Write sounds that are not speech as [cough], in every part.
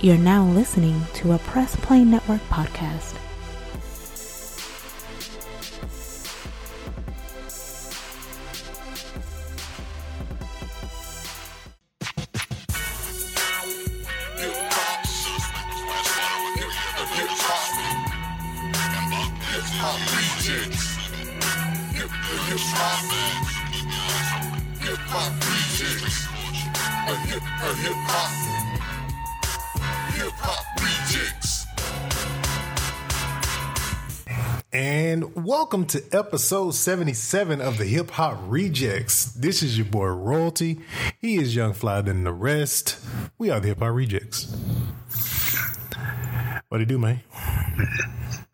You're now listening to a Press Play Network podcast. Welcome to episode 77 of the Hip Hop Rejectz. This is your boy Royalty. He is young fly than the rest. We are the Hip Hop Rejectz. What do you do, man?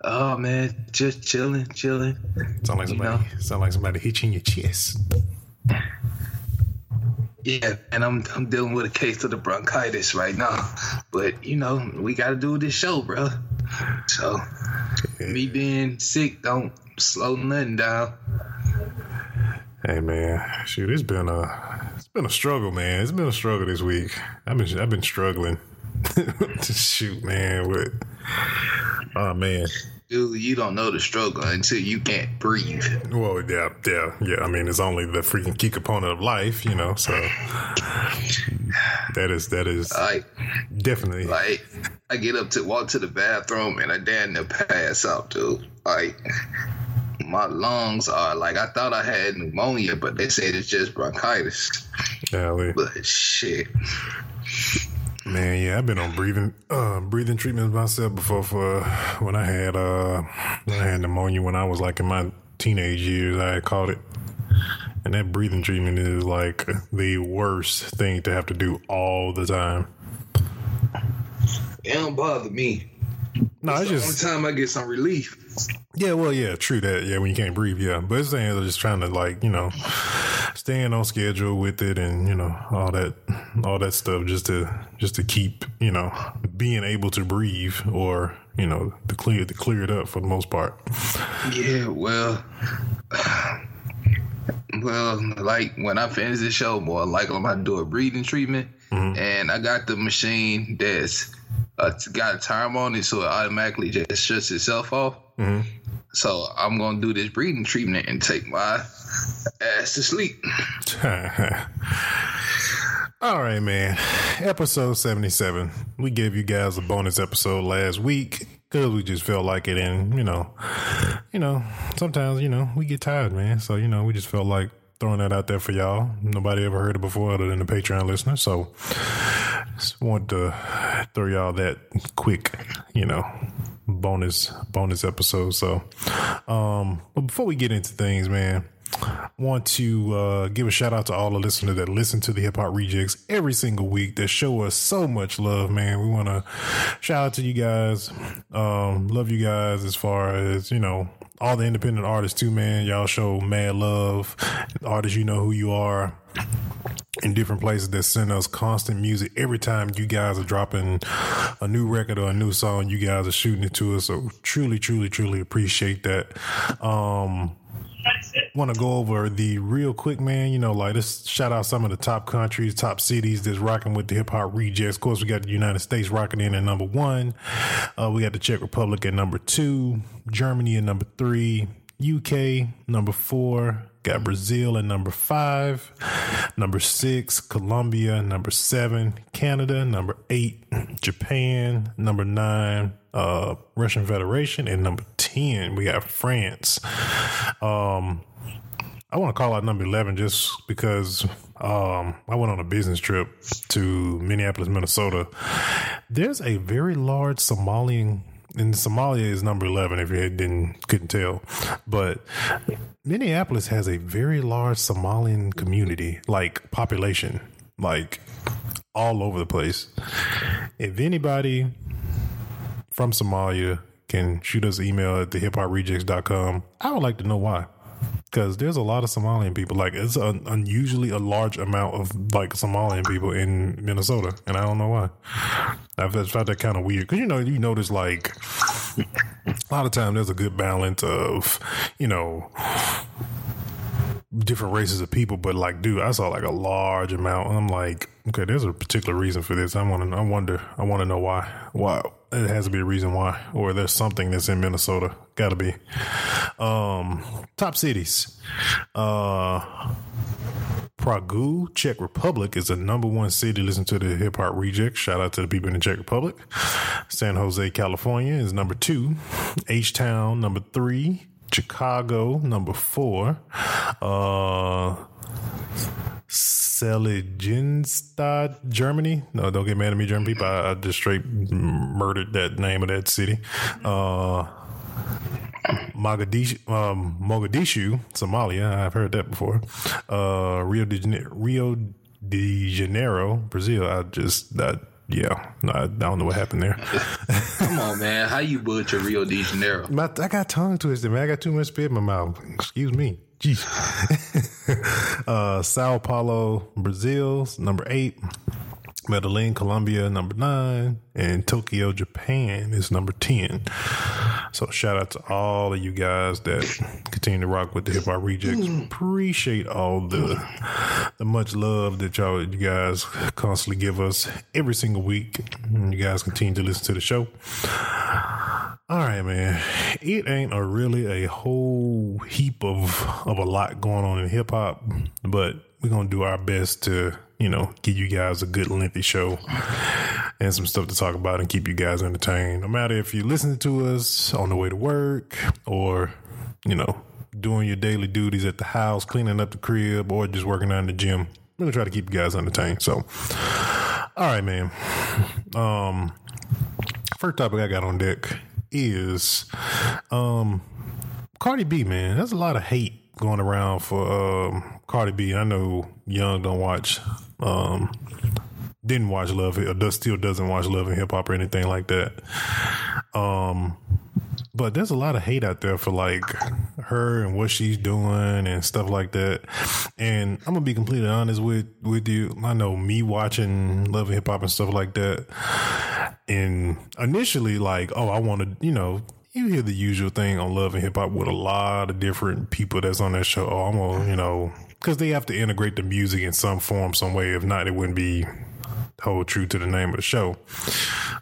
Oh man, just chilling, chilling. Sound like You somebody know? sound like somebody hit you in your chest. Yeah, and I'm I'm dealing with a case of the bronchitis right now. But you know, we got to do this show, bro. So me being sick don't slow nothing down. Hey man, shoot, it's been a it's been a struggle, man. It's been a struggle this week. I've been I've been struggling. [laughs] shoot, man, with oh man. Dude, you don't know the struggle until you can't breathe. Well, yeah, yeah, yeah. I mean, it's only the freaking key component of life, you know. So that is that is Like, definitely like I get up to walk to the bathroom and I damn near pass out, dude. Like my lungs are like I thought I had pneumonia, but they said it's just bronchitis. golly. But shit. man. Yeah, I've been on breathing uh, breathing treatments myself before for when I had uh when I had pneumonia when I was like in my teenage years. I had caught it. And that breathing treatment is like the worst thing to have to do all the time. It don't bother me. No, it's the just only time I get some relief. Yeah, well, yeah, true that. Yeah, when you can't breathe, yeah. But it's saying they're just trying to like, you know, staying on schedule with it and, you know, all that all that stuff just to just to keep, you know, being able to breathe or, you know, to clear to clear it up for the most part. Yeah, well, well, like when I finish the show, boy, like I'm about to do a breathing treatment, mm-hmm. and I got the machine that's uh, got a time on it, so it automatically just shuts itself off. So I'm gonna do this breathing treatment and take my ass to sleep. [laughs] All right, man. Episode 77. We gave you guys a bonus episode last week because we just felt like it. And, you know, you know, sometimes, you know, we get tired, man. So, you know, we just felt like throwing that out there for y'all. Nobody ever heard it before other than the Patreon listener. So, just want to throw y'all that quick, you know, bonus bonus episode. So, um, but before we get into things, man, want to uh, give a shout out to all the listeners that listen to the Hip Hop Rejectz every single week that show us so much love, man. We want to shout out to you guys. Um, love you guys as far as, you know, all the independent artists too, man. Y'all show mad love. Artists, you know who you are in different places that send us constant music every time you guys are dropping a new record or a new song you guys are shooting it to us so truly truly truly appreciate that um want to go over the real quick, man. You know, like let's shout out some of the top countries, top cities that's rocking with the hip hop rejectz. Of course, we got the United States rocking in at number one. Uh, we got the Czech Republic at number two, Germany at number three, UK number four. Got Brazil at number five, number six, Colombia, number seven, Canada, number eight, Japan, number nine, uh, Russian Federation, and number 10, we got France. Um, I want to call out number 11 just because um, I went on a business trip to Minneapolis, Minnesota. There's a very large Somalian, and Somalia is number 11 if you didn't couldn't tell. But Minneapolis has a very large Somalian community, like population, like all over the place. If anybody from Somalia can shoot us an email at the hiphoprejectz.com, I would like to know why. Because there's a lot of Somalian people. Like, it's an unusually a large amount of like Somalian people in Minnesota, and I don't know why. I've found that kind of weird. Because you know, you notice like a lot of time there's a good balance of, you know, different races of people, but like, dude, I saw like a large amount. I'm like, okay, there's a particular reason for this. I want to, I wonder, I want to know why. Why it has to be a reason why, or there's something that's in Minnesota. Got to be. Um, top cities. Uh, Prague, Czech Republic is the number one city. Listen to the hip hop reject. Shout out to the people in the Czech Republic. San Jose, California is number two. H Town, number three. Chicago, number four. Uh, Seligenstadt, Germany. No, don't get mad at me, German people. I, I just straight murdered that name of that city. Uh, Mogadishu, um, Mogadishu, Somalia. I've heard that before. Uh, Rio de Janeiro, Rio de Janeiro, Brazil. I just that yeah, no, I don't know what happened there. [laughs] Come on, man. How you butcher Rio de Janeiro? My, I got tongue twisted, man. I got too much spit in my mouth. Excuse me. Jeez. [laughs] uh, Sao Paulo, Brazil, number eight. Medellin, Colombia, number nine, and Tokyo, Japan is number 10. So shout out to all of you guys that continue to rock with the hip hop rejectz. Appreciate all the the much love that y'all you guys constantly give us every single week. You guys continue to listen to the show. All right, man. It ain't a really a whole heap of of a lot going on in hip hop, but we're gonna do our best to you know give you guys a good lengthy show and some stuff to talk about and keep you guys entertained. No matter if you're listening to us on the way to work or you know doing your daily duties at the house, cleaning up the crib, or just working out in the gym. We're gonna try to keep you guys entertained. So, all right, man. Um, first topic I got on deck is um Cardi B, man. There's a lot of hate going around for um Cardi B. I know Young don't watch um didn't watch Love or does still doesn't watch Love and Hip Hop or anything like that. Um but there's a lot of hate out there for like her and what she's doing and stuff like that. And I'm gonna be completely honest with with you. I know me watching Love and Hip Hop and stuff like that. And initially, like, oh, I want to, you know, you hear the usual thing on Love and Hip Hop with a lot of different people that's on that show. Oh, I'm gonna, you know, because they have to integrate the music in some form, some way. If not, it wouldn't be hold true to the name of the show.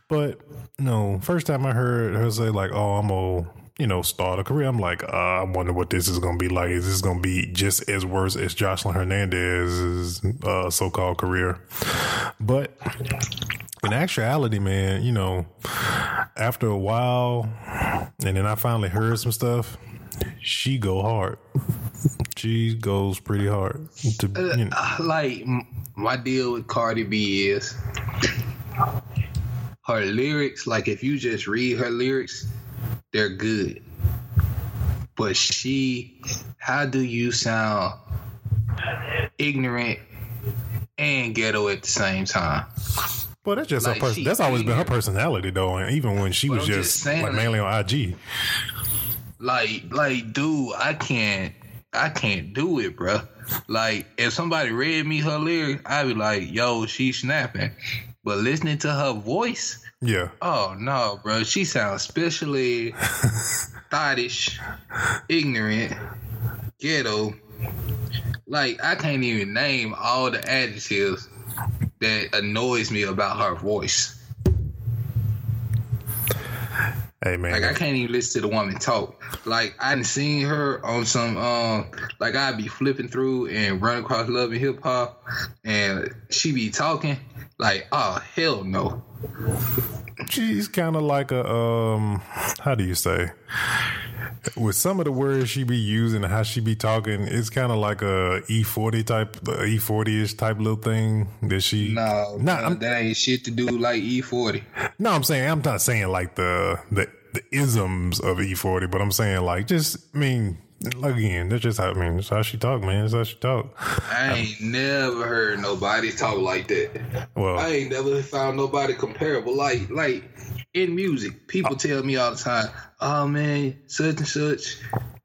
But no, first time I heard her say like, "Oh, I'm gonna." You know, start a career. I'm like, uh, I wonder what this is going to be like. Is this going to be just as worse as Joseline Hernandez's uh, so-called career? But in actuality, man, you know, after a while, and then I finally heard some stuff. She go hard. She goes pretty hard. To uh, you know, like my deal with Cardi B is her lyrics. Like if you just read her lyrics, they're good. But she, how do you sound ignorant and ghetto at the same time? Well, that's just Like, her. Pers- that's always been her personality, though. And even when she was I'm just, just saying, like- mainly on IG. Like, like, dude, I can't, I can't do it, bro. Like, if somebody read me her lyrics, I'd be like, yo, she's snapping. But listening to her voice, Yeah, oh no, bro, she sounds especially [laughs] thottish, ignorant, ghetto. Like, I can't even name all the adjectives that annoys me about her voice. Hey man, Like I can't even listen to the woman talk. Like I done seen her on some um like I'd be flipping through and run across love and hip hop and she be talking like oh hell no. she's kind of like a um, how do you say? With some of the words she be using and how she be talking, it's kind of like a E forty type, E forty ish type little thing that she. No, Nah, no that ain't shit to do like E forty. No, I'm saying I'm not saying like the the, the isms of E40, but I'm saying like just I mean again, that's just how I mean that's how she talk, man. That's how she talk. I ain't never heard nobody talk like that. Well, I ain't never found nobody comparable. Like like in music, people tell me all the time, "Oh man, such and such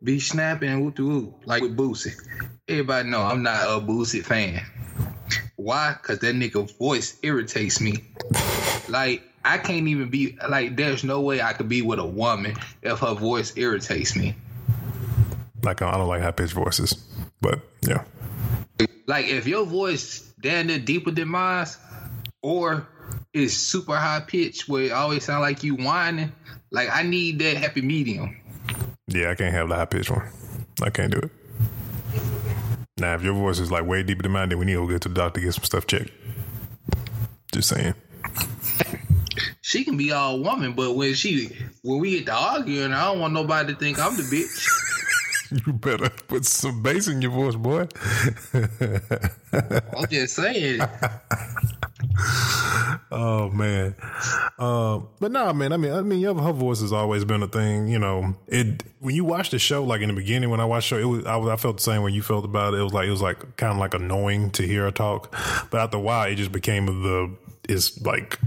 be snapping and whoop de whoop like with Boosie." Everybody know I'm not a Boosie fan. Why? Cause that nigga voice irritates me. Like I can't even be like. There's no way I could be with a woman if her voice irritates me. Like I don't like high pitched voices. But yeah. Like if your voice down there deeper than mine, or is super high pitched where it always sound like you whining, like I need that happy medium. Yeah, I can't have the high pitched one. I can't do it. Now, if your voice is like way deeper than mine, then we need to go to the doctor to get some stuff checked. Just saying. She can be all woman, but when she when we get to arguing, I don't want nobody to think I'm the bitch. [laughs] You better put some bass in your voice, boy. I'm just saying. [laughs] oh man, uh, but no, man. I mean, I mean, her voice has always been a thing. You know, it when you watch the show, like in the beginning when I watched the show, it was I, was, I felt the same way you felt about it. It was like it was like kind of like annoying to hear her talk, but after a while, it just became the it's like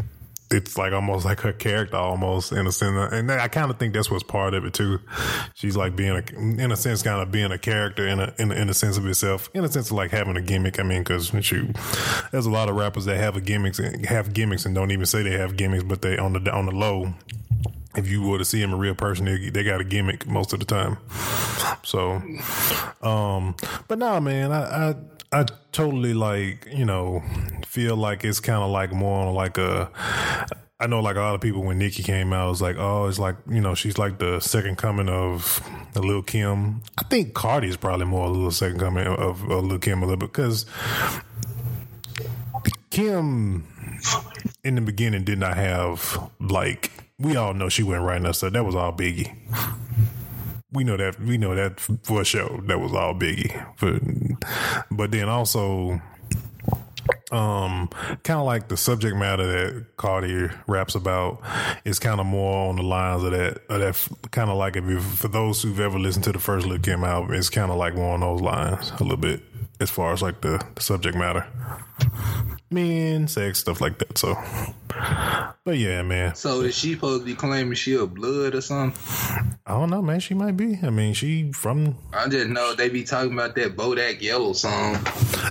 it's like almost like her character almost in a sense. And i kind of think that's what's part of it too. She's like being a in a sense kind of being a character in a in a, in a sense of itself. In a sense of like having a gimmick i mean because shoot there's a lot of rappers that have a gimmicks and have gimmicks and don't even say they have gimmicks but they on the on the low if you were to see him a real person, they, they got a gimmick most of the time. So, um, but nah, man, I, I, I totally like, you know, feel like it's kind of like more like a, I know like a lot of people when Nicki came out, it was like, oh, it's like, you know, she's like the second coming of a Lil Kim. I think Cardi is probably more a little second coming of a Lil Kim a little bit because Kim in the beginning did not have like we all know she wasn't writing us stuff. That was all Biggie. [laughs] We know that. We know that for sure. That was all Biggie. But, but then also, um, kind of like the subject matter that Cardi raps about is kind of more on the lines of that. Of that kind of like if you, for those who've ever listened to the first Lil Kim album, it's kind of like more on those lines a little bit as far as like the, the subject matter men, sex, stuff like that. So, but yeah, man. So is she supposed to be claiming she a blood or something? I don't know, man. She might be. I mean, she from. I just know they be talking about that Bodak Yellow song.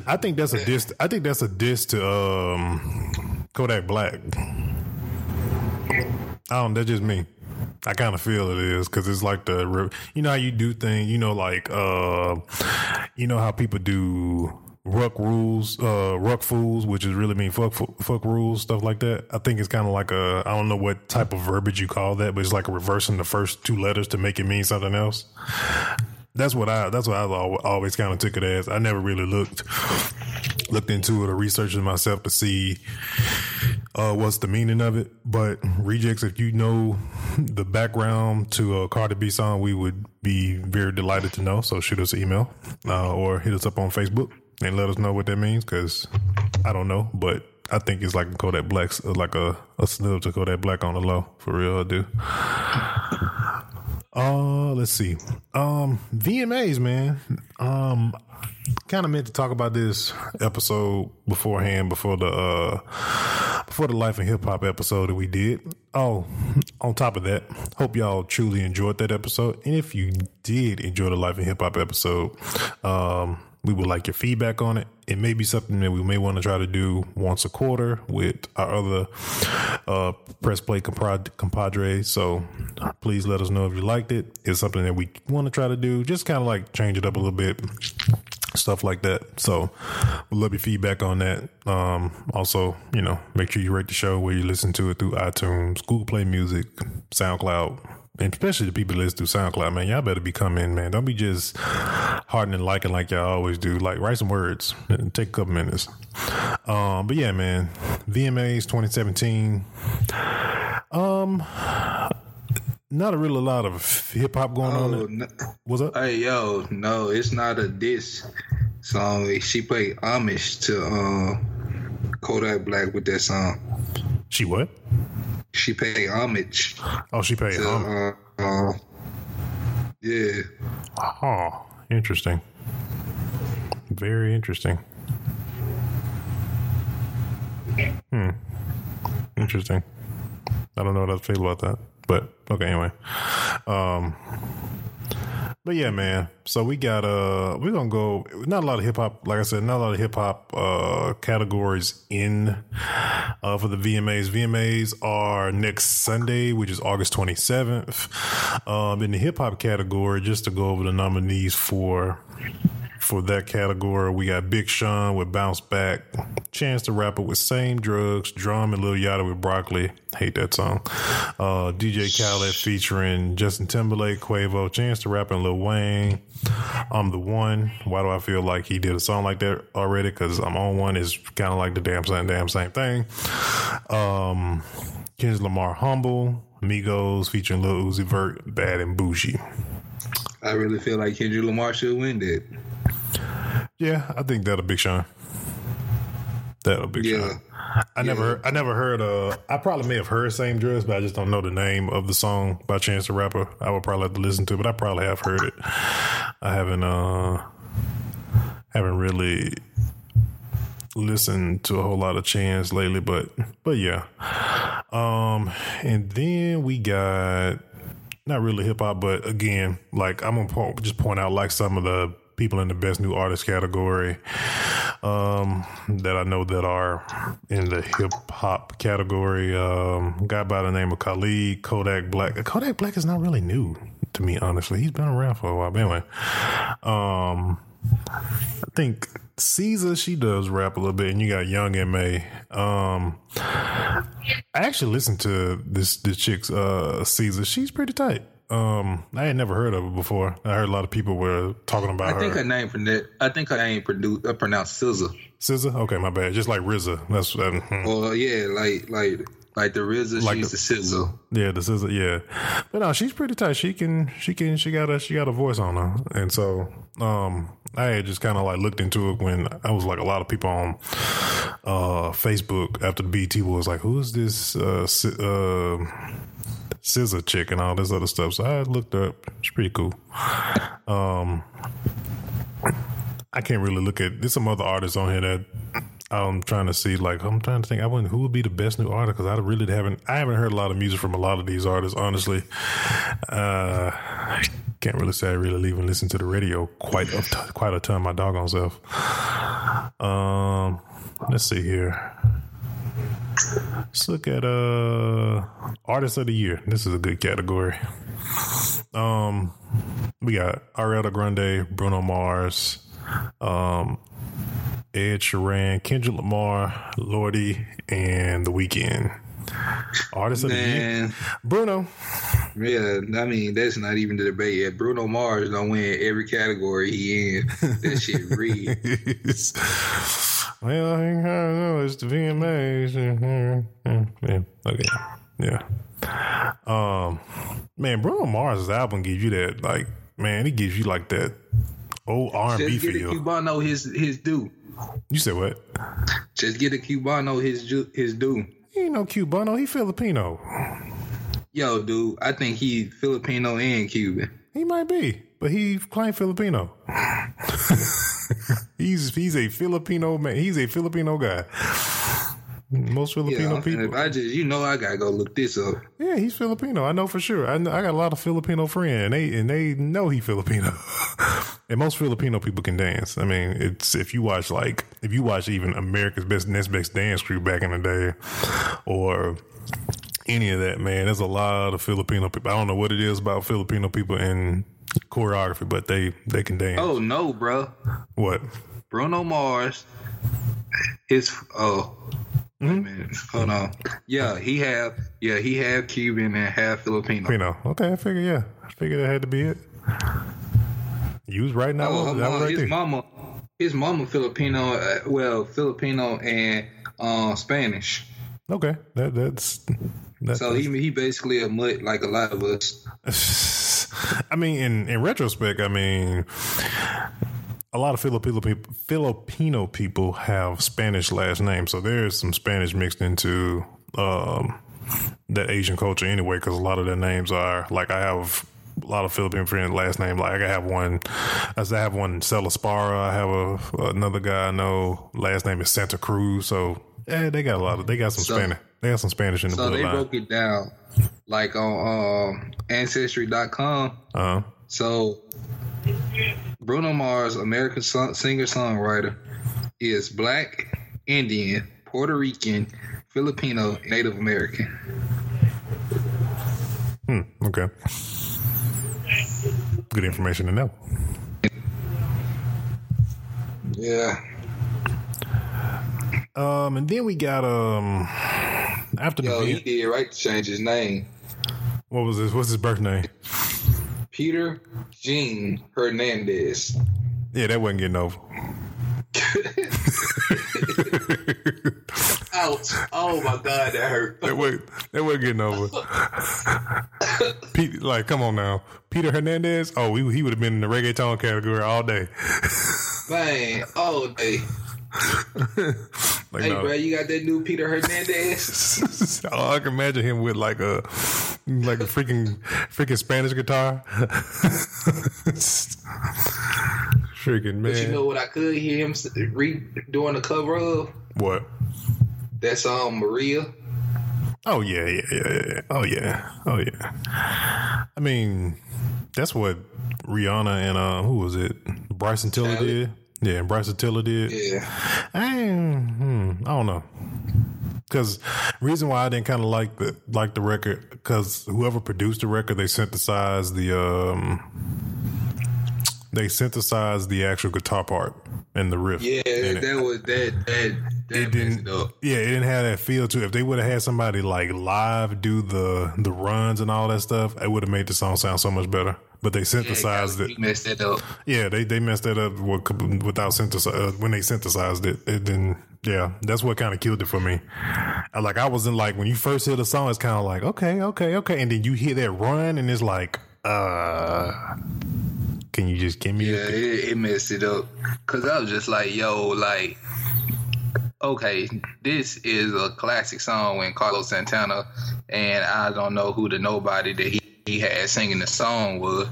I think that's a diss. I think that's a diss to um Kodak Black. I don't. That's just me. I kind of feel it is because it's like the you know how you do things. You know, like uh, you know how people do ruck rules, uh, ruck fools, which is really mean fuck, fuck rules, stuff like that. I think it's kind of like a, I don't know what type of verbiage you call that, but it's like reversing the first two letters to make it mean something else. That's what I, that's what I always kind of took it as. I never really looked, looked into it or researched it myself to see, uh, what's the meaning of it. But rejects, if you know the background to a Cardi B song, we would be very delighted to know. So shoot us an email, uh, or hit us up on Facebook and let us know what that means because I don't know, but I think it's like Kodak Black's like a a snub to Kodak Black on the low for real. Do. Uh, let's see. Um, VMAs, man. Um, kind of meant to talk about this episode beforehand, before the uh, before the life and hip hop episode that we did. Oh, on top of that, hope y'all truly enjoyed that episode. And if you did enjoy the life and hip hop episode, um, we would like your feedback on it. It may be something that we may want to try to do once a quarter with our other uh, press play compadres. So please let us know if you liked it. It's something that we want to try to do. Just kind of like change it up a little bit, stuff like that. So we'd love your feedback on that. Um, also, you know, make sure you rate the show where you listen to it through iTunes, Google Play Music, SoundCloud, and especially the people that listen to SoundCloud, man, y'all better be coming, man. Don't be just hardening and liking like y'all always do. Like, write some words. Take a couple minutes. Um, but yeah, man, VMAs 2017. Um, not a real a lot of hip hop going oh, on. No, What's up? Hey, yo, no, it's not a diss song. She played homage to um, Kodak Black with that song. She what? She pay homage. Oh, she paid to, homage. Uh, uh, yeah. Oh, interesting. Very interesting. Hmm. Interesting. I don't know what I feel about that, but okay. Anyway, um, but yeah, man. So we got uh we're gonna go not a lot of hip hop, like I said, not a lot of hip hop uh categories in uh for the VMAs. VMAs are next Sunday, which is August twenty seventh. Um in the hip hop category, just to go over the nominees for for that category, we got Big Sean with Bounce Back, Chance the Rapper with Same Drugs, DRAM and Lil Yachty with Broccoli. Hate that song. Uh, DJ Khaled featuring Justin Timberlake, Quavo, Chance the Rapper, and Lil Wayne. I'm the one. Why do I feel like he did a song like that already? Because I'm on one is kind of like the damn same damn same thing. Um, Kendrick Lamar, Humble, Migos featuring Lil Uzi Vert, Bad and Bougie. I really feel like Kendrick Lamar should win that. Yeah, I think that'll Big Sean. That'll Big Yeah. Sean. I never, heard, I never heard. Uh, I probably may have heard "Same Drugs," but I just don't know the name of the song by Chance the Rapper. I would probably have to listen to, it, but I probably have heard it. I haven't, uh, haven't really listened to a whole lot of Chance lately, but, but yeah. Um, and then we got not really hip hop, but again, like I'm gonna po- just point out like some of the people in the best new artist category um, that I know that are in the hip hop category. Um, guy by the name of Khalid, Kodak Black. Kodak Black is not really new to me, honestly. He's been around for a while. But anyway, um, I think Caesar she does rap a little bit, and you got Young M.A. Um, I actually listened to this this chick's uh Caesar. She's pretty tight. Um, I had never heard of her before. I heard a lot of people were talking about I think her. her name. I think her name produ- uh, pronounced Scissor. Scissor? Okay, my bad. Just like RZA. That's um, hmm. Or yeah, like like like the RZA, Like she's the- the, Scissor. yeah, the Scissor. Yeah, but no, she's pretty tight. She can, she can, she got a, she got a voice on her, and so um, I had just kind of like looked into it when I was like a lot of people on uh Facebook after the BET was like, who's this uh, uh Scissor chick and all this other stuff. So I looked up. It's pretty cool. Um, I can't really look at. There's some other artists on here that I'm trying to see. Like I'm trying to think. I wonder who would be the best new artist because I really haven't. I haven't heard a lot of music from a lot of these artists. Honestly, uh, I can't really say I really even listen to the radio quite quite a ton. My doggone self. Um, let's see here. Let's look at uh artist of the year. This is a good category. Um, we got Ariana Grande, Bruno Mars, um, Ed Sheeran, Kendrick Lamar, Lordy, and The Weeknd. Artist of the year, Bruno. yeah, I mean that's not even the debate yet. Bruno Mars don't win every category he in. That shit real. [laughs] well, I think I know. It's the VMAs. Yeah. Okay. Yeah. Um, man, Bruno Mars' album gives you that like, man, it gives you like that old R and B Just get a feel. Cubano his his due. You said what? Just get a Cubano his ju- his due. He ain't no Cubano. He Filipino. Yo, dude, I think he Filipino and Cuban. He might be, but he claimed Filipino. [laughs] he's he's a Filipino man. He's a Filipino guy. Most Filipino Yeah, people. if I just you know I gotta go look this up. Yeah, he's Filipino. I know for sure. I, know, I got a lot of Filipino friends, and they and they know he Filipino. [laughs] and most Filipino people can dance. I mean, it's if you watch like if you watch even America's Best Next Best Dance Crew back in the day, or any of that, man, there's a lot of Filipino people. I don't know what it is about Filipino people in choreography, but they they can dance. Oh no, bro. What? Bruno Mars. His oh. Wait a minute. Hold on. Yeah, he have yeah, he have Cuban and half Filipino. Filipino. Okay, I figure yeah, I figured that had to be it. You was right now. Oh, that was right his there. mama his mama Filipino uh, well, Filipino and uh, Spanish. Okay, that that's. That, So he he basically a mutt like a lot of us. [laughs] I mean, in in retrospect, I mean, a lot of Filipino people, Filipino people have Spanish last names, so there's some Spanish mixed into um, that Asian culture anyway. Because a lot of their names are like I have a lot of Philippine friends last name. Like I have one, as I have one Celaspara. I have a another guy I know last name is Santa Cruz. So yeah, they got a lot of they got some So- Spanish. They got some Spanish in the So they bloodline. broke it down like on um, ancestry.com. uh-huh. So Bruno Mars, American song, singer songwriter, is black, Indian, Puerto Rican, Filipino, Native American. Hmm, okay. Good information to know. Yeah. Um, and then we got um after the Yo, he did right to change his name. what was his what's his birth name? Peter Jean Hernandez. Yeah, that wasn't getting over. [laughs] Ouch. Oh my god, that hurt. That wasn't that wasn't getting over. [laughs] Pete, like, come on now, Peter Hernandez. Oh, he he would have been in the reggaeton category all day. Man, all day. [laughs] Like, Hey, no. bro, you got that new Peter Hernandez? [laughs] oh, I can imagine him with like a like a freaking freaking Spanish guitar. [laughs] freaking man. But you know what I could hear him s- re doing the cover of? what? That song Maria. Oh yeah, yeah, yeah, yeah. Oh yeah, oh yeah. I mean, that's what Rihanna and uh, who was it? Bryson Tiller Tally. did. Yeah, and Bryson Tiller did. Yeah. I, hmm, I don't know. Because reason why I didn't kind of like the like the record because whoever produced the record they synthesized the um they synthesized the actual guitar part and the riff. Yeah, in it. that was that that that it messed didn't. it up. Yeah, it didn't have that feel to it. If they would have had somebody like live do the the runs and all that stuff, it would have made the song sound so much better. But they synthesized it. He messed that up. Yeah, they they messed that up with- without synthesize uh, when they synthesized it. It didn't. Yeah, that's what kind of killed it for me. I, like I wasn't like when you first hear the song, it's kind of like okay, okay, okay, and then you hear that run, and it's like, uh, can you just give me? Yeah, it, it messed it up. Cause I was just like, yo, like, okay, this is a classic song when Carlos Santana and I don't know who the nobody that he, he had singing the song was,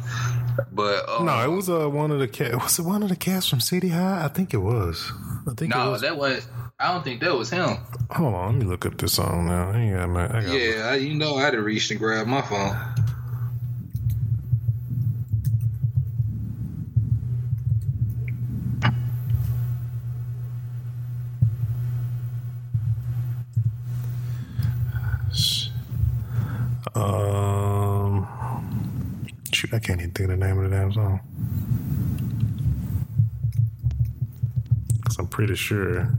but um, no, it was uh one of the cats. Was it one of the cats from City High? I think it was. I think it no, was. that was. I don't think that was him. Hold on, let me look up this song now. I ain't got my, I got Yeah, I, you know, I had to reach and grab my phone. Um, shoot, I can't even think of the name of the damn song. Cause I'm pretty sure.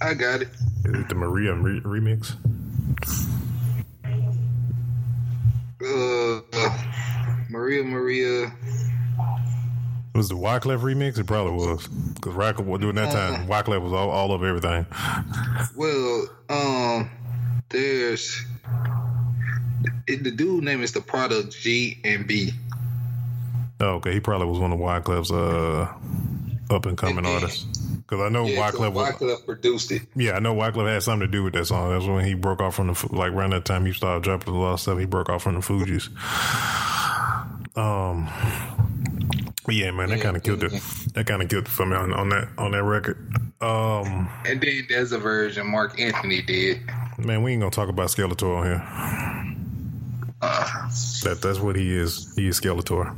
I got it. Is it the Maria re- remix? Uh, Maria, Maria. Was the Wyclef remix? It probably was. Because Wyclef, during that time, Wyclef was all, all over everything. Well, um, there's it, the dude name is the product G and B. Oh, okay. He probably was one of Wyclef's uh, up and coming artists. Because I know Yeah, Wyclef was. Wyclef produced it. Yeah, I know Wyclef had something to do with that song. That's when he broke off from the like around that time he started dropping a lot of stuff. He broke off from the Fugees. Um, yeah, man, that kind of killed it. That kind of killed it for me on, on that on that record. Um, And then there's a version Marc Anthony did. man, we ain't gonna talk about Skeletor on here. Uh, That that's what he is. He is Skeletor.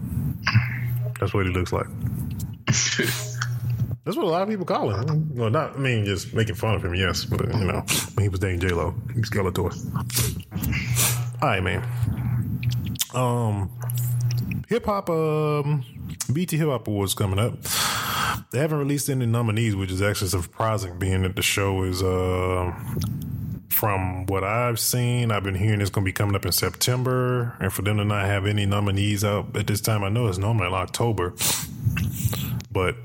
That's what he looks like. [laughs] That's what a lot of people call him. Well, not I mean just making fun of him, yes, but you know when he was dating J Lo, he's Skeletor. All right, man. Um, hip hop. Um, BET Hip Hop Awards coming up. They haven't released any nominees, which is actually surprising, being that the show is uh, from what I've seen, I've been hearing it's going to be coming up in September, and for them to not have any nominees out at this time, I know it's normally in October, but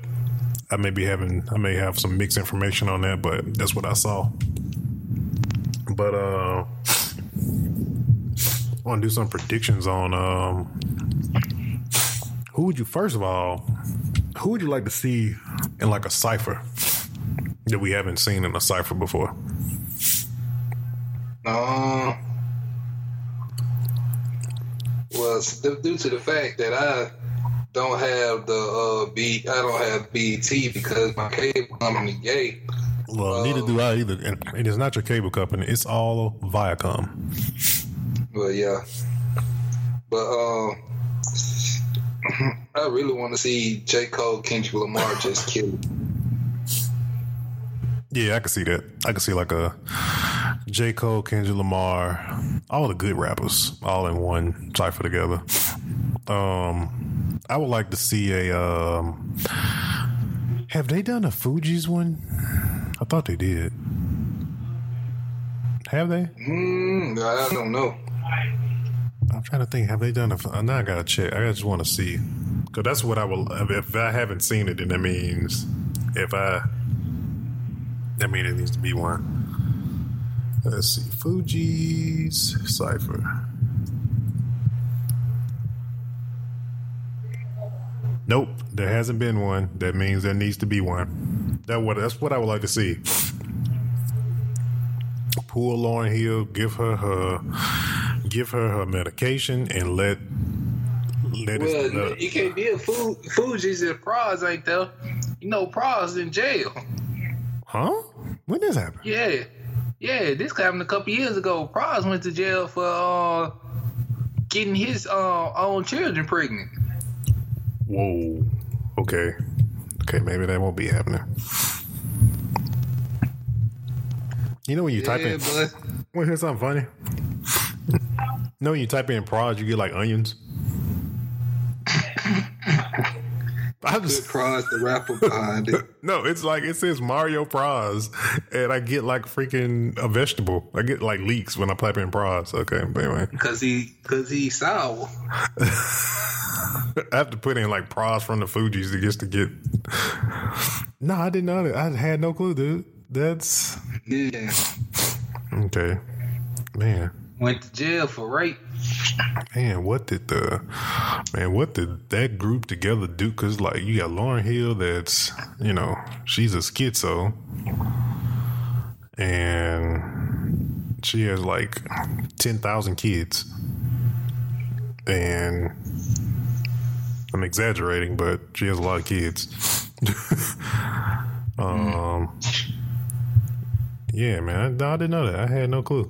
I may be having, I may have some mixed information on that, but that's what I saw. But uh, I want to do some predictions on um, who would you first of all, who would you like to see in like a cipher that we haven't seen in a cipher before? uh, well, due to the fact that I don't have the uh, B, I don't have BET because my cable company gay. Well, neither do I either. And it is not your cable company. It's all Viacom. Well, yeah, but um, I really want to see J Cole, Kendrick Lamar just kill. Yeah, I can see that. I can see like a J. Cole, Kendrick Lamar, all the good rappers, all in one cipher together. Um, I would like to see a. Um, have they done a Fugees one? I thought they did. Have they? Mm, I don't know. I'm trying to think. Have they done a? Now I gotta check. I just want to see because that's what I will. If I haven't seen it, then that means if I that means it needs to be one. Let's see, Fugees cipher. Nope, there hasn't been one. That means there needs to be one. That what that's what I would like to see. Pull Lauryn Hill, give her her, give her her medication, and let let Well, it. Let, you can't be a Fu- Fugees and Pras ain't there. You know, Pras in jail. huh? When this happen? Yeah, yeah. This happened a couple years ago. Pras went to jail for uh, getting his uh, own children pregnant. Whoa. Okay. Okay, maybe that won't be happening. You know when you type in but [laughs] want to hear something funny? When you type in prod, you get like onions. [laughs] I put just Pras the rapper behind it. [laughs] no, it's like it says Mario Praz, and I get like freaking a vegetable. I get like leeks when I type in Pras. Okay, anyway, Cause he, cause he sour. [laughs] I have to put in like Pras from the Fugees to just to get. No, I didn't know that. I had no clue, dude. That's Yeah, okay, man. Went to jail for rape. Man, what did the man? What did that group together do? Because like you got Lauryn Hill, that's you know she's a schizo, and she has like ten thousand kids, and I'm exaggerating, but she has a lot of kids. [laughs] um, yeah, man, I, I didn't know that. I had no clue.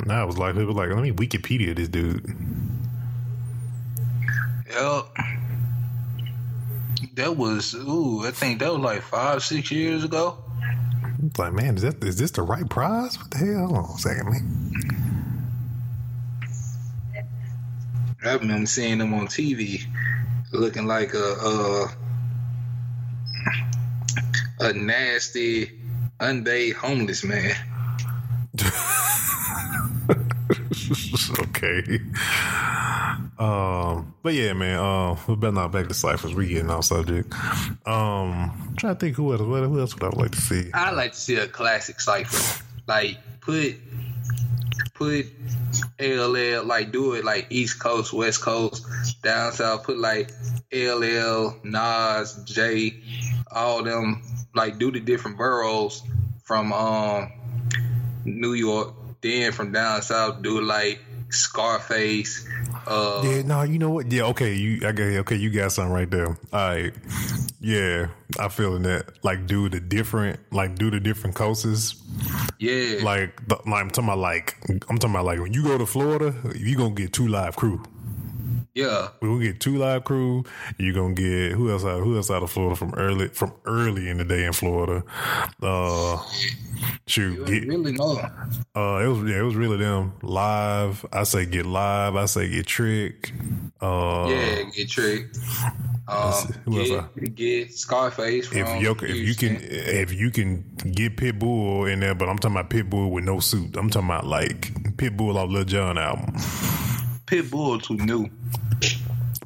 And I was like, it was like, let me Wikipedia this dude. Yep. That was ooh, I think that was like five, six years ago. It's like, man, is that is this the right prize? What the hell? Hold on a second, man. I remember seeing them on TV, looking like a a, a nasty, unbathed homeless man. [laughs] [laughs] okay. Um, but yeah, man. Um, we better not back to ciphers. We getting off subject. Um, trying to think who else. Who else would I like to see? I like to see a classic cipher, like put put LL like do it like East Coast, West Coast, down south. Put like LL, Nas, Jay, all them like do the different boroughs from um New York. Then from down south, do like Scarface. Uh, Yeah, no, you know what? Yeah, okay, you, I got, okay, you got something right there. All right, yeah, I feeling that. Like, do the different, like, do the different coasts. yeah, Like, the, like, I'm talking about, like, I'm talking about, like, when you go to Florida, you gonna get two live crew. Yeah. We're gonna get two live crew. You're gonna get who else out who else out of Florida from early from early in the day in Florida. Uh shoot, get really know. uh it was yeah, it was really them. Live. I say get live, I say get trick. Uh Yeah, get Trick. Um, get, get Scarface. From if you if you can if you can get Pitbull in there, but I'm talking about Pitbull with no suit. I'm talking about like Pitbull off Lil Jon album. Pitbull too new.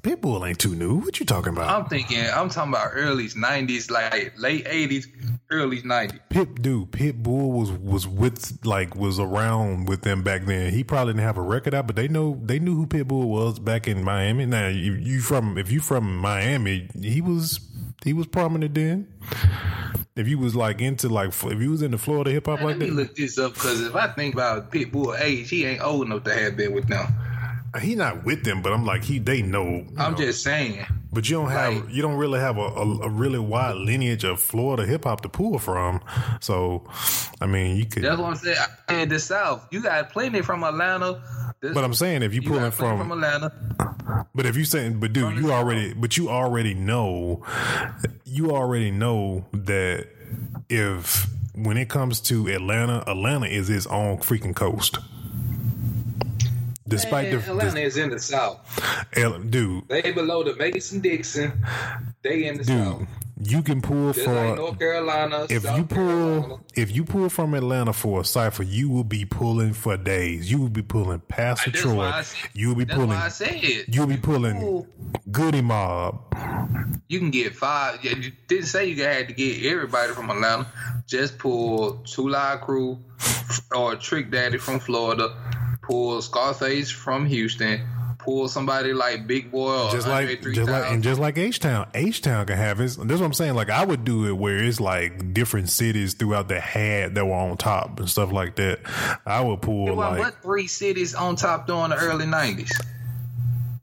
Pitbull ain't too new. What you talking about? I'm thinking. I'm talking about early '90s, like late '80s, early '90s. Pip dude, Pitbull was was with like was around with them back then. He probably didn't have a record out, but they know they knew who Pitbull was back in Miami. Now you, you from if you from Miami, he was he was prominent then. If you was like into like if you was into Florida hip hop like Let me that, look this up because if I think about Pitbull age, he ain't old enough to have been with them. He not with them, but I'm like he they know. I'm know. just saying. But you don't have Right. you don't really have a, a, a really wide lineage of Florida hip hop to pull from. So, I mean, you could. That's what I'm saying. And the South, you got plenty from Atlanta. The- But I'm saying if you you pulling from, from Atlanta. but if you saying, but dude, you already, but you already know, you already know that if when it comes to Atlanta, Atlanta is its own freaking coast. Despite Man, the Atlanta this, is in the south. dude, They below the Mason Dixon. They in the south. dude, you can pull Just for like North Carolina. if South you Carolina. pull if you pull from Atlanta for a cipher, you will be pulling for days. You will be pulling past That's Detroit. why I said- You will be That's pulling. why I said You will be pulling Pull. Goodie Mob. You can get five. yeah, You didn't say you had to get everybody from Atlanta. Just pull Two Live Crew or Trick Daddy from Florida. Pull Scarface from Houston. Pull somebody like Big Boy or just Andre like 3000. just like and just like H Town, H Town can have it. That's what I'm saying. Like I would do it where it's like different cities throughout the had that were on top and stuff like that. I would pull like what three cities on top during the early nineties?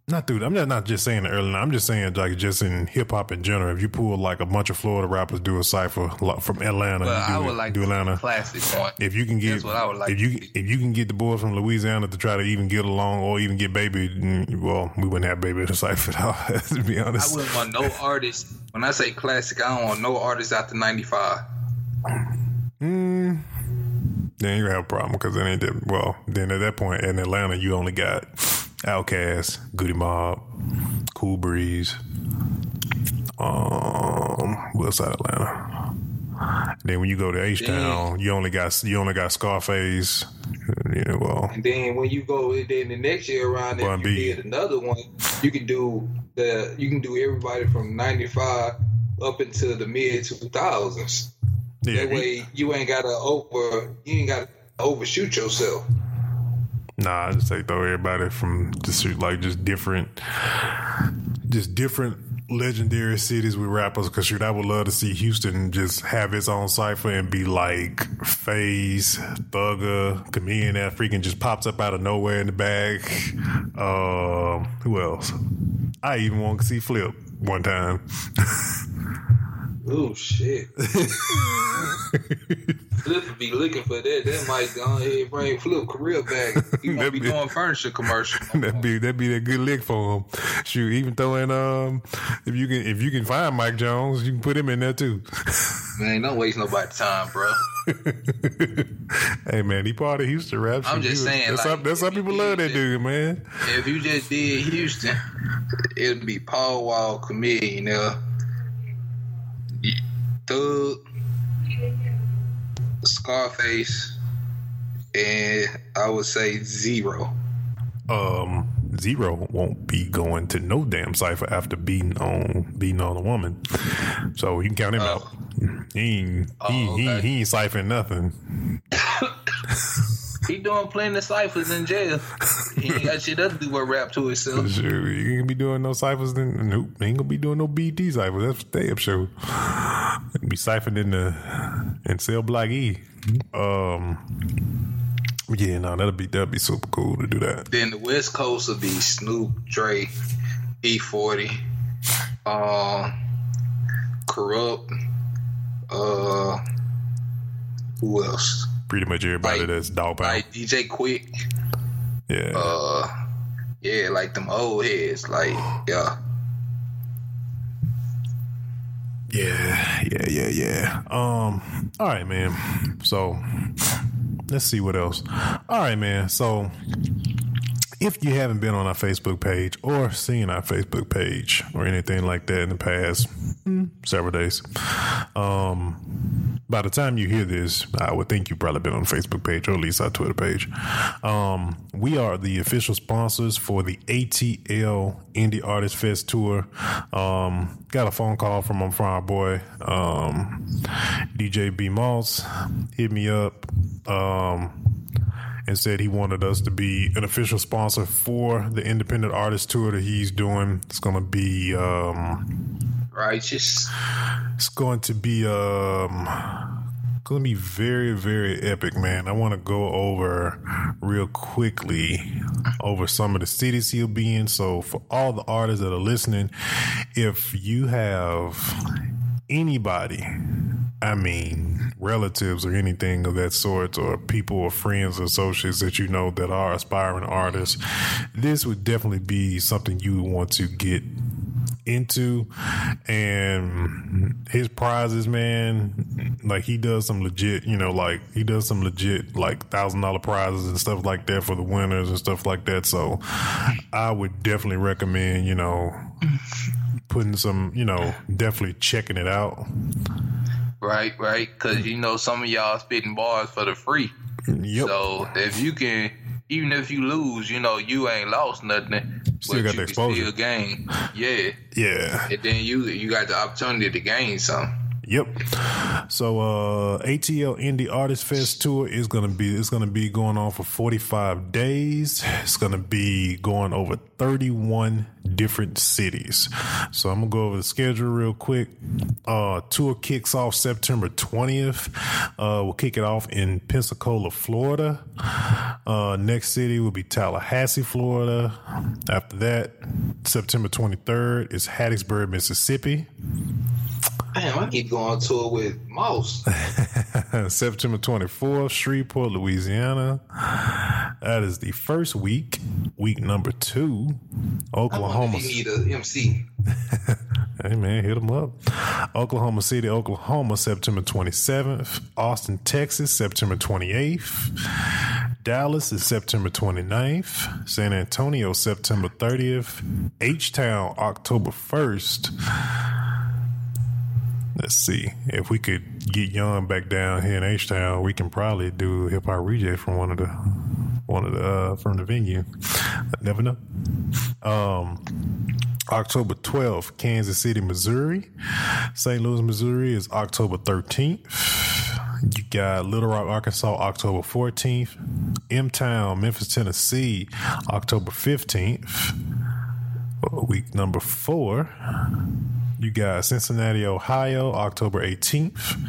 Not dude. I'm just not just saying the early. I'm just saying like just in hip hop in general. If you pull like a bunch of Florida rappers do a cipher like, from Atlanta, Well, you I would it- like do Atlanta. classic. If you can get, That's what I would like if you if you can get the boys from Louisiana to try to even get along, or even get baby, mm, well, we wouldn't have baby to cipher. [laughs] To be honest, I wouldn't want no artist. When I say classic, I don't want no artist after ninety five. then you have a problem because then ain't that well. Then at that point in Atlanta, you only got Outkast, Goodie Mob, Cool Breeze. Um, what else out of Atlanta? Then when you go to H Town, you only got you only got Scarface. You know, well, And then when you go, then the next year around, if you B. did another one, you can do the you can do everybody from ninety five up into the mid two thousands. yeah, That way you ain't gotta over you ain't gotta overshoot yourself. Nah, I just say throw everybody from just like just different, just different legendary cities with rappers. Cause shoot, I would love to see Houston just have its own cipher and be like Phase, Thugger, Chamillionaire that freaking just pops up out of nowhere in the bag. Um, who else? I even want to see Flip one time. [laughs] Oh shit. [laughs] Flip would be looking for that. That might go ahead and bring Flip career back. He won't be be- doing furniture commercial. [laughs] that'd be that'd be a good lick for him. Shoot, even throwing um, if you can if you can find Mike Jones, you can put him in there too. Man, don't waste nobody's time, bro. [laughs] Hey man, he part of Houston rap. I'm just was- saying, That's like, how, that's how people love that dude, man. If you just did Houston, it'd be Paul Wall Chamillionaire there. Thug, Scarface, and I would say Z-Ro. Um, Z-Ro won't be going to no damn cipher after beating on beating on a woman, so you can count him out. He ain't, he, Oh, he, okay. he ain't ciphering nothing. [laughs] He doing plenty of ciphers in jail. He ain't got shit else to do but rap to himself. Sure, he ain't gonna be doing no ciphers. Then nope, he ain't gonna be doing no BET ciphers. That's for damn sure. Be ciphering in the and sell Block E. Um, yeah, no, that'll be that'll be super cool to do that. Then the West Coast would be Snoop, Drake, E40, um, Kurupt, uh, who else? Pretty much everybody Like- that's Dogg Pound. Like DJ Quik, yeah. uh, yeah, like them old heads, like yeah. Yeah, yeah, yeah, yeah. Um, all right, man. So let's see what else. All right, man. So if you haven't been on our Facebook page or seen our Facebook page or anything like that in the past mm, several days, um, by the time you hear this, I would think you've probably been on the Facebook page or at least our Twitter page. Um, we are the official sponsors for the ATL Indie Artist Fest tour. Um, got a phone call from, from our boy um, DJ B Moss. Hit me up. Um, and said he wanted us to be an official sponsor for the independent artist tour that he's doing. It's going to be um, Righteous. it's going to be um going to be very very epic, man. I want to go over real quickly over some of the cities he'll be in. So for all the artists that are listening, if you have anybody I mean, relatives or anything of that sort, or people or friends or associates that you know that are aspiring artists, this would definitely be something you would want to get into, and his prizes, man, like he does some legit, you know, like he does some legit like thousand dollar prizes and stuff like that for the winners and stuff like that. So I would definitely recommend, you know, putting some, you know, definitely checking it out. Right, right, because you know some of y'all spitting bars for the free. Yep. So if you can, even if you lose, you know you ain't lost nothing. Still but got you the exposure. Still gain, yeah. Yeah. And then you you got the opportunity to gain some. Yep. So uh ATL Indie Artist Fest tour is gonna be it's gonna be going on for 45 days. It's gonna be going over 31 different cities. So I'm gonna go over the schedule real quick. Uh tour kicks off September 20th. Uh we'll kick it off in Pensacola, Florida. Uh next city will be Tallahassee, Florida. After that, September 23rd is Hattiesburg, Mississippi. Damn, I keep going on tour with Mouse. [laughs] September 24th, Shreveport, Louisiana. That is the first week. Week number two, Oklahoma. he need a MC. [laughs] Hey man, hit them up. Oklahoma City, Oklahoma, September 27th. Austin, Texas, September 28th. Dallas is September 29th. San Antonio, September 30th. H Town, October 1st. Let's see if we could get Young back down here in H Town. We can probably do hip hop reject from one of the one of the uh, from the venue. Never know. Um, October 12th, Kansas City, Missouri. St. Louis, Missouri is October 13th. You got Little Rock, Arkansas, October 14th. M Town, Memphis, Tennessee, October 15th. Uh, Week number four. You got Cincinnati, Ohio, October 18th.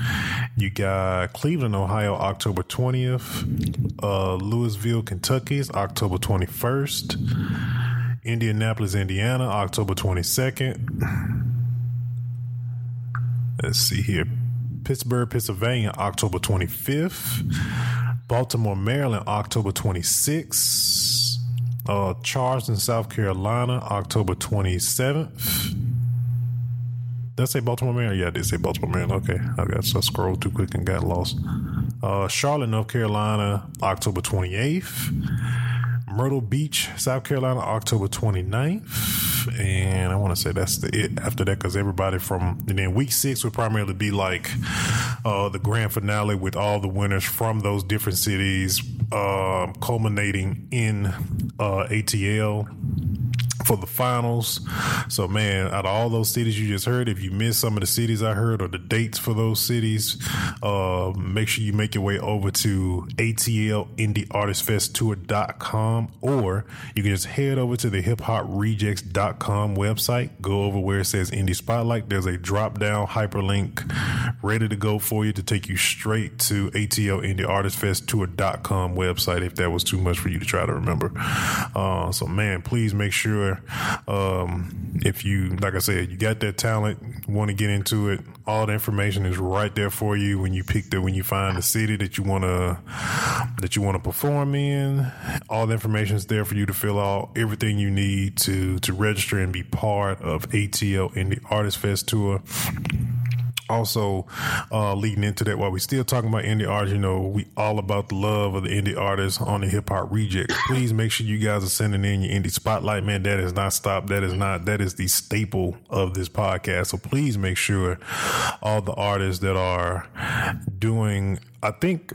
You got Cleveland, Ohio, October 20th. Uh, Louisville, Kentucky October 21st. Indianapolis, Indiana, October 22nd. Let's see here. Pittsburgh, Pennsylvania, October 25th. Baltimore, Maryland, October 26th. Uh, Charleston, South Carolina, October 27th. I say Baltimore, Maryland? Yeah, did say Baltimore, Maryland. Okay. I got so I scrolled too quick and got lost. Uh, Charlotte, North Carolina, October 28th. Myrtle Beach, South Carolina, October 29th. And I want to say that's the it after that because everybody from, and then week six would primarily be like uh, the grand finale with all the winners from those different cities, uh, culminating in uh, ATL for the finals. So, man, out of all those cities you just heard, if you missed some of the cities I heard or the dates for those cities, uh, make sure you make your way over to ATL Indie Artist Fest Tour.com or you can just head over to the hiphoprejectz.com website. Go over where it says Indie Spotlight. There's a drop down hyperlink ready to go for you to take you straight to ATL Indie Artist Fest Tour.com website if that was too much for you to try to remember. Uh, so, man, please make sure um, if you, like I said, you got that talent, want to get into it, all the information is right there for you when you pick the when you find the city that you want to that you want to perform in. All the information is there for you to fill out everything you need to to register and be part of ATL Indie Artist Fest tour also uh, leading into that while we're still talking about indie artists you know we all about the love of the indie artists on the hip hop reject. Please make sure you guys are sending in your indie spotlight man. That has not stopped. That is not that is the staple of this podcast. So please make sure all the artists that are doing I think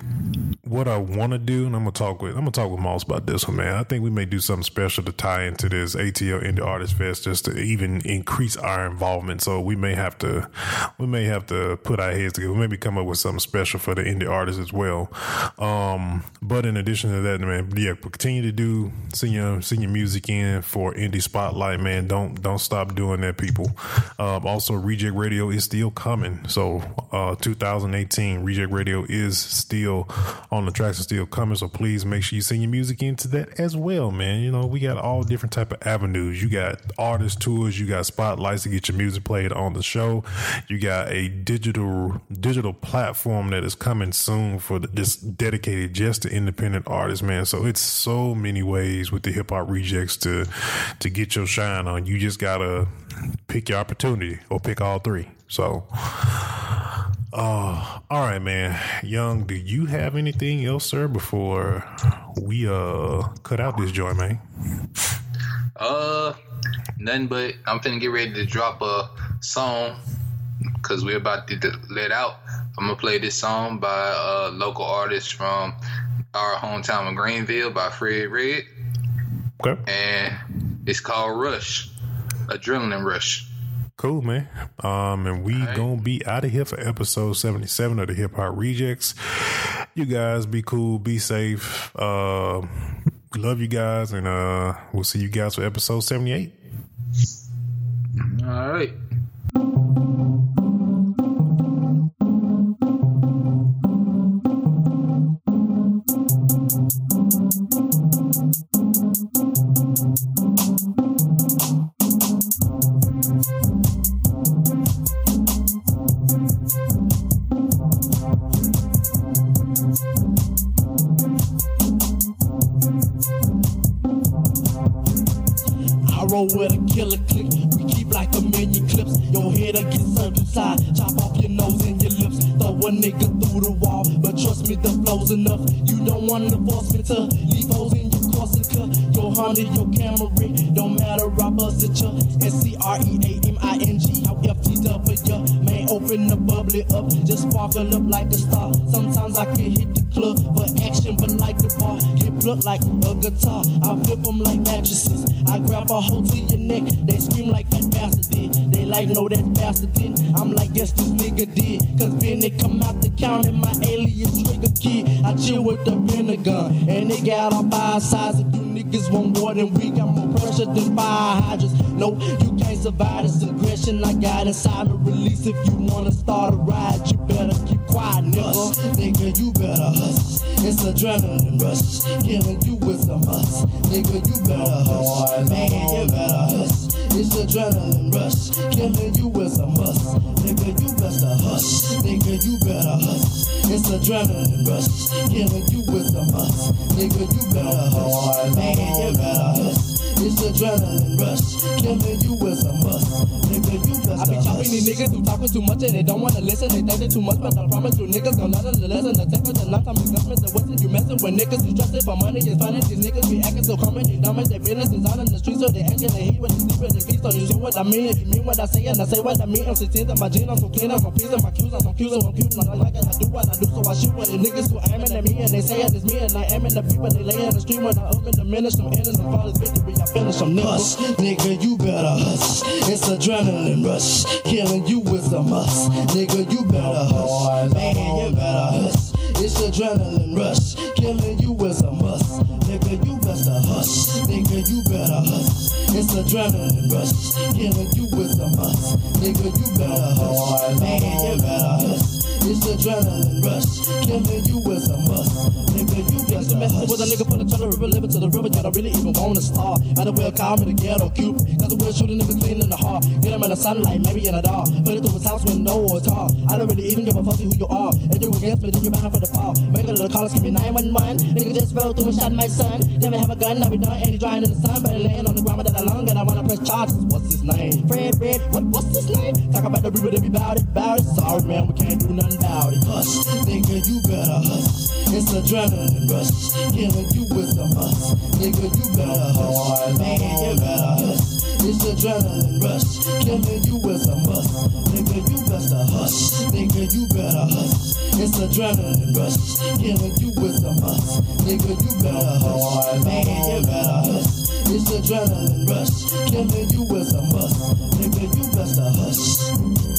what I want to do, and I'm gonna talk with I'm gonna talk with Moss about this one, man. I think we may do something special to tie into this ATL Indie Artist Fest just to even increase our involvement. So we may have to we may have to put our heads together, maybe come up with something special for the indie artists as well. Um, but in addition to that, man, yeah, continue to do send your send your music in for Indie Spotlight, man. Don't don't stop doing that, people. Um, also, Reject Radio is still coming. So uh, 2018 Reject Radio is still on the tracks and still coming. So please make sure you send your music into that as well, man. You know, we got all different type of avenues. You got artist tours, you got spotlights to get your music played on the show. You got a digital digital platform that is coming soon for the, this dedicated just to independent artists, man. So it's so many ways with the hip hop rejectz to to get your shine on. You just gotta pick your opportunity or pick all three. So, uh, all right, man. Young, do you have anything else, sir, before we uh cut out this joint, man? Uh, nothing but I'm finna get ready to drop a song because we're about to let out. I'm gonna play this song by a local artist from our hometown of Greenville by Fred Red. Okay. And it's called Rush, Adrenaline Rush. Cool, man. Um, and we right. gonna be out of here for episode seventy seven of the Hip Hop Rejectz. You guys be cool, be safe. Uh, love you guys, and uh, we'll see you guys for episode seventy eight. All right. Than hydrants. No, you can't survive this aggression I got inside me. Release if you wanna start a ride, you better keep quiet, nigga. Nigga, you better hush. It's adrenaline rush, killing you with a must. Nigga, you better hush. Man, you better hush. It's adrenaline rush, killing you with a must. Nigga, you better hush. Nigga, you better hush. It's adrenaline rush, killing you with a must. Nigga, you better hush. Man, you better hush. It's adrenaline rush, killing you with a must. You I be chopping these niggas who talking too much and they don't wanna listen. They think they too much, but I promise you niggas gon' learn the lesson. The tech with the long time investments and what's you messing with niggas who trusted for money is funny. These niggas be acting so common, they dumb their feelings is out in the streets, so they acting they heat when they sleep with the feet. So you see what I mean? If you mean what I say and I say what I mean, I'm 16 and my jeans, I'm so clean, I'm peas and my cues, I'm cues, I'm cute, and I like it. I do what I do, so I shoot with the niggas who aiming at me and they say it's me and I am in the people they lay in the street when I open the minutes, I'm in and fall as victory, I finish some niggas. Nigga, you better hush. It's adrenaline rush. Killing you with a must. Nigga, you better hush. Man, you better hush. It's adrenaline rush. Killing you with a must. Nigga, you better hush. Nigga, you better hush. It's adrenaline rush. Killing you with a must. Nigga, you better hush. Man, you better hush. It's adrenaline rush. Killing you with a must. Nigga, you better hush. With a nigga from the river, living to the river, you don't really even wanna start. Might as well call me the ghetto cube. Cause the will shooting niggas clean in the heart. Get him in the sunlight, maybe in a dark. Put it through his house window or tar. I don't really even give a fuck who you are. If you against me, then you're bound for the fall. Make a little call, give me 911. Nigga just rolled through and shot my son. Never have a gun, I be done, and he drying in the sun. But laying on the ground that long, and I wanna press charges. What's his name? Fred Red, what, what's his name? Talk about the people that be about it, about it. Sorry, man, we can't do nothing about it. Hush, nigga, you better hush. It's adrenaline rush, killing you with a must. Nigga, you better hush. Man, you better hush. It's adrenaline rush, killing you with a must. Nigga, you better hush. Nigga, you better hush. It's adrenaline rush, killing you with a must. Nigga, you better hush. Man, you better hush. It's adrenaline rush, killing you with a must. Nigga, you better hush.